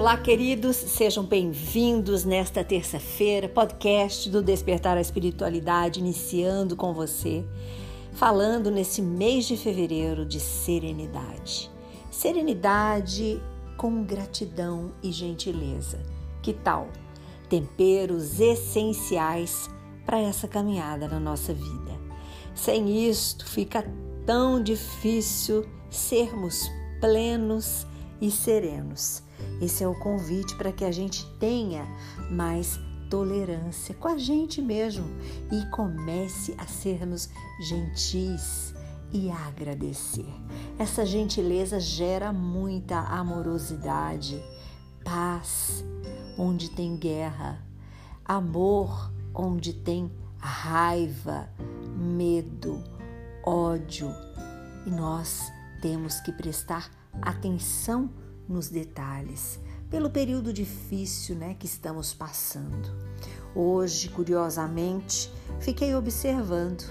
Olá, queridos, sejam bem-vindos nesta terça-feira, podcast do Despertar a Espiritualidade, iniciando com você, falando nesse mês de fevereiro de serenidade. Serenidade com gratidão e gentileza. Que tal? Temperos essenciais para essa caminhada na nossa vida. Sem isto, fica tão difícil sermos plenos e serenos. Esse é o convite para que a gente tenha mais tolerância com a gente mesmo e comece a sermos gentis e agradecer. Essa gentileza gera muita amorosidade, paz onde tem guerra, amor onde tem raiva, medo, ódio. E nós temos que prestar atenção nos detalhes, pelo período difícil né, que estamos passando. Hoje, curiosamente, fiquei observando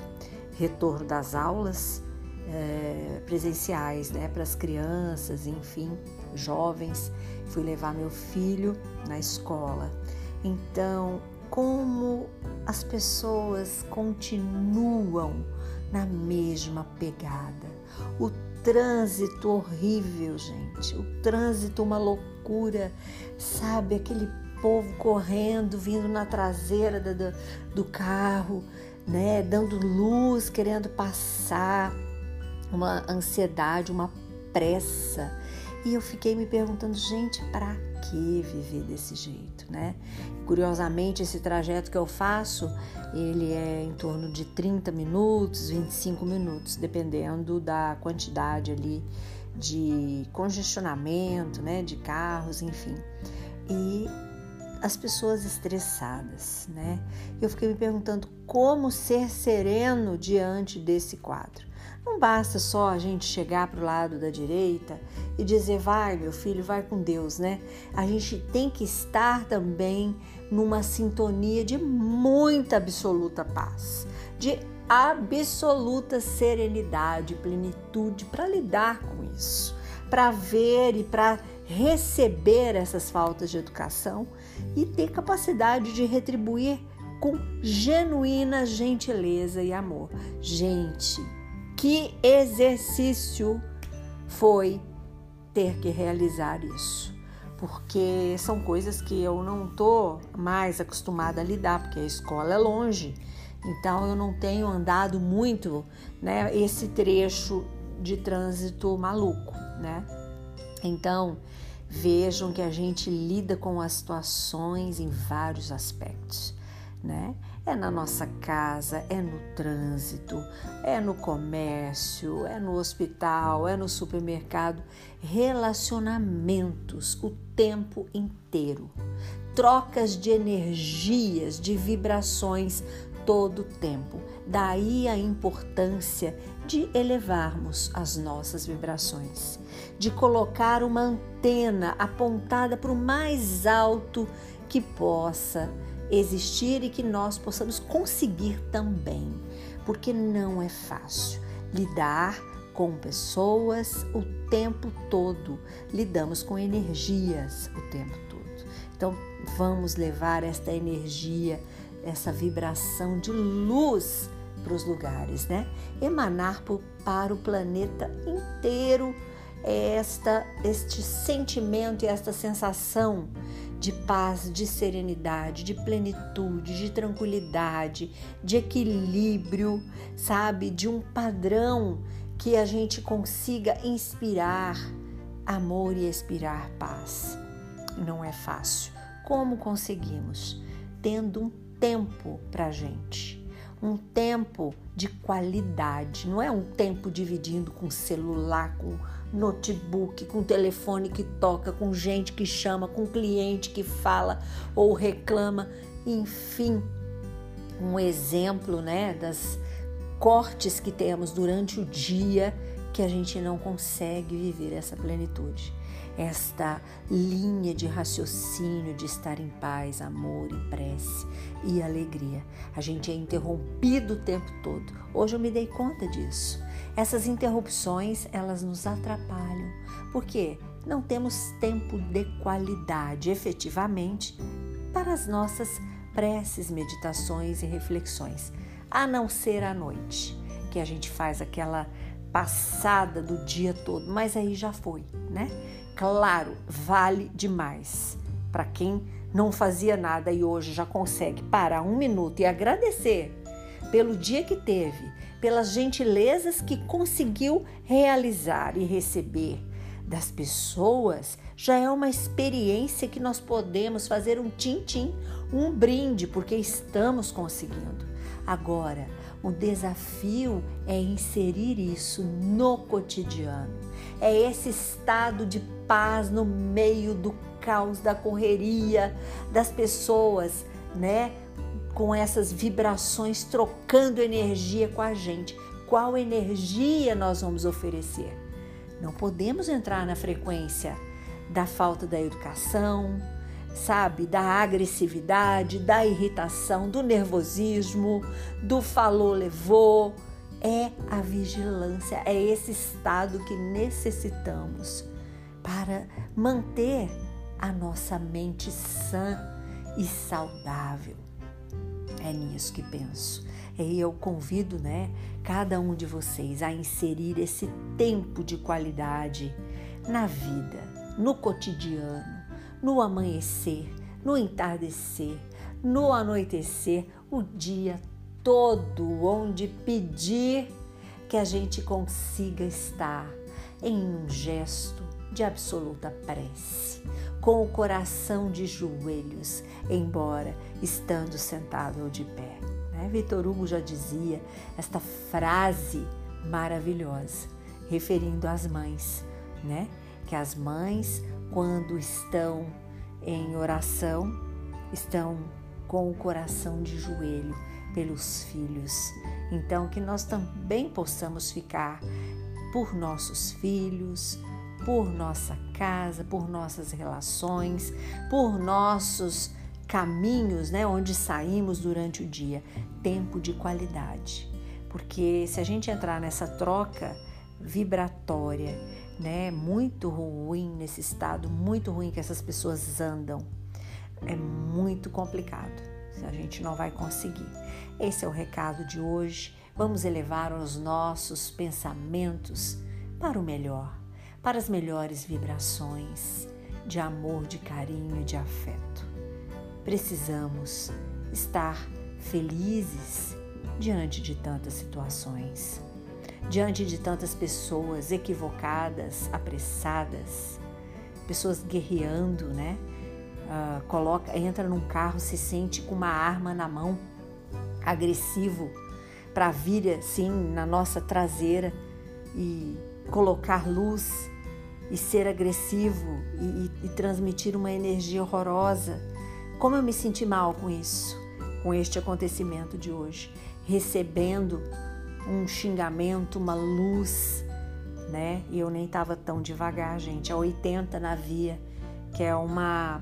retorno das aulas é, presenciais né, para as crianças, enfim, jovens. Fui levar meu filho na escola. Então, como as pessoas continuam na mesma pegada. O trânsito horrível, gente. O trânsito, uma loucura, sabe? Aquele povo correndo, vindo na traseira do, do carro, né? Dando luz, querendo passar, uma ansiedade, uma pressa. E eu fiquei me perguntando, gente, para que viver desse jeito, né? Curiosamente, esse trajeto que eu faço, ele é em torno de 30 minutos, 25 minutos, dependendo da quantidade ali de congestionamento, né, de carros, enfim. E as pessoas estressadas, né? Eu fiquei me perguntando como ser sereno diante desse quadro. Não basta só a gente chegar para o lado da direita e dizer, vai, meu filho, vai com Deus, né? A gente tem que estar também numa sintonia de muita absoluta paz, de absoluta serenidade, plenitude para lidar com isso, para ver e para receber essas faltas de educação e ter capacidade de retribuir com genuína gentileza e amor. Gente, que exercício foi ter que realizar isso? Porque são coisas que eu não tô mais acostumada a lidar, porque a escola é longe. Então eu não tenho andado muito, né, esse trecho de trânsito maluco, né? Então, vejam que a gente lida com as situações em vários aspectos, né? É na nossa casa, é no trânsito, é no comércio, é no hospital, é no supermercado. Relacionamentos o tempo inteiro. Trocas de energias, de vibrações todo o tempo. Daí a importância de elevarmos as nossas vibrações, de colocar uma antena apontada para o mais alto que possa existir e que nós possamos conseguir também, porque não é fácil lidar com pessoas o tempo todo, lidamos com energias o tempo todo. Então, vamos levar esta energia, essa vibração de luz para os lugares, né? Emanar para o planeta inteiro esta, este sentimento e esta sensação de paz, de serenidade, de plenitude, de tranquilidade, de equilíbrio, sabe? De um padrão que a gente consiga inspirar amor e expirar paz. Não é fácil. Como conseguimos? Tendo um tempo para gente um tempo de qualidade, não é um tempo dividindo com celular, com notebook, com telefone que toca, com gente que chama, com cliente que fala ou reclama, enfim, um exemplo, né, das cortes que temos durante o dia que a gente não consegue viver essa plenitude esta linha de raciocínio de estar em paz, amor, em prece e alegria. A gente é interrompido o tempo todo. Hoje eu me dei conta disso. Essas interrupções, elas nos atrapalham. Por quê? Não temos tempo de qualidade, efetivamente, para as nossas preces, meditações e reflexões, a não ser à noite, que a gente faz aquela passada do dia todo, mas aí já foi, né? Claro, vale demais para quem não fazia nada e hoje já consegue parar um minuto e agradecer pelo dia que teve, pelas gentilezas que conseguiu realizar e receber das pessoas, já é uma experiência que nós podemos fazer um tim-tim, um brinde, porque estamos conseguindo. Agora, o desafio é inserir isso no cotidiano. É esse estado de paz no meio do caos, da correria, das pessoas, né? Com essas vibrações trocando energia com a gente. Qual energia nós vamos oferecer? Não podemos entrar na frequência da falta da educação, sabe, da agressividade, da irritação, do nervosismo, do falou levou. É a vigilância, é esse estado que necessitamos para manter a nossa mente sã e saudável. É nisso que penso. E eu convido, né, cada um de vocês a inserir esse tempo de qualidade na vida, no cotidiano, no amanhecer, no entardecer, no anoitecer, o dia todo, onde pedir que a gente consiga estar em um gesto de absoluta prece, com o coração de joelhos, embora estando sentado ou de pé. Né? Vitor Hugo já dizia esta frase maravilhosa, referindo às mães, né? Que as mães quando estão em oração, estão com o coração de joelho pelos filhos. Então, que nós também possamos ficar por nossos filhos, por nossa casa, por nossas relações, por nossos caminhos, né, onde saímos durante o dia, tempo de qualidade. Porque se a gente entrar nessa troca vibratória né? Muito ruim nesse estado, muito ruim que essas pessoas andam. É muito complicado. A gente não vai conseguir. Esse é o recado de hoje. Vamos elevar os nossos pensamentos para o melhor, para as melhores vibrações de amor, de carinho e de afeto. Precisamos estar felizes diante de tantas situações diante de tantas pessoas equivocadas, apressadas, pessoas guerreando, né? Uh, coloca, entra num carro, se sente com uma arma na mão, agressivo, para vir assim na nossa traseira e colocar luz e ser agressivo e, e, e transmitir uma energia horrorosa. Como eu me senti mal com isso, com este acontecimento de hoje, recebendo um xingamento, uma luz, né? E eu nem estava tão devagar, gente. A 80 na via, que é uma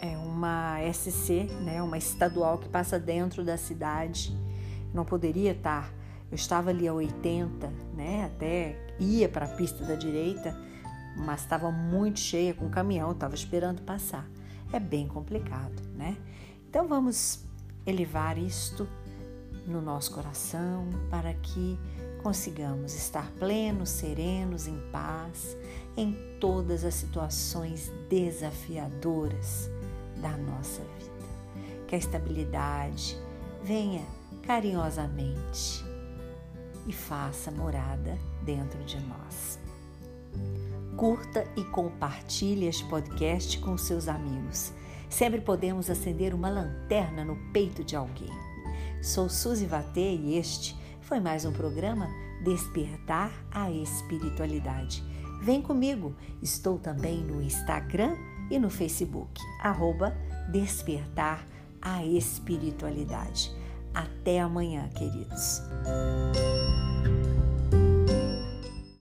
é uma SC, né? Uma estadual que passa dentro da cidade. Não poderia estar. Eu estava ali a 80, né? Até ia para a pista da direita, mas estava muito cheia com o caminhão, estava esperando passar. É bem complicado, né? Então vamos elevar isto no nosso coração para que consigamos estar plenos, serenos, em paz em todas as situações desafiadoras da nossa vida. Que a estabilidade venha carinhosamente e faça morada dentro de nós. Curta e compartilhe este podcast com seus amigos. Sempre podemos acender uma lanterna no peito de alguém. Sou Suzy Vatê e este foi mais um programa Despertar a Espiritualidade. Vem comigo, estou também no Instagram e no Facebook, arroba Despertar a Espiritualidade. Até amanhã, queridos.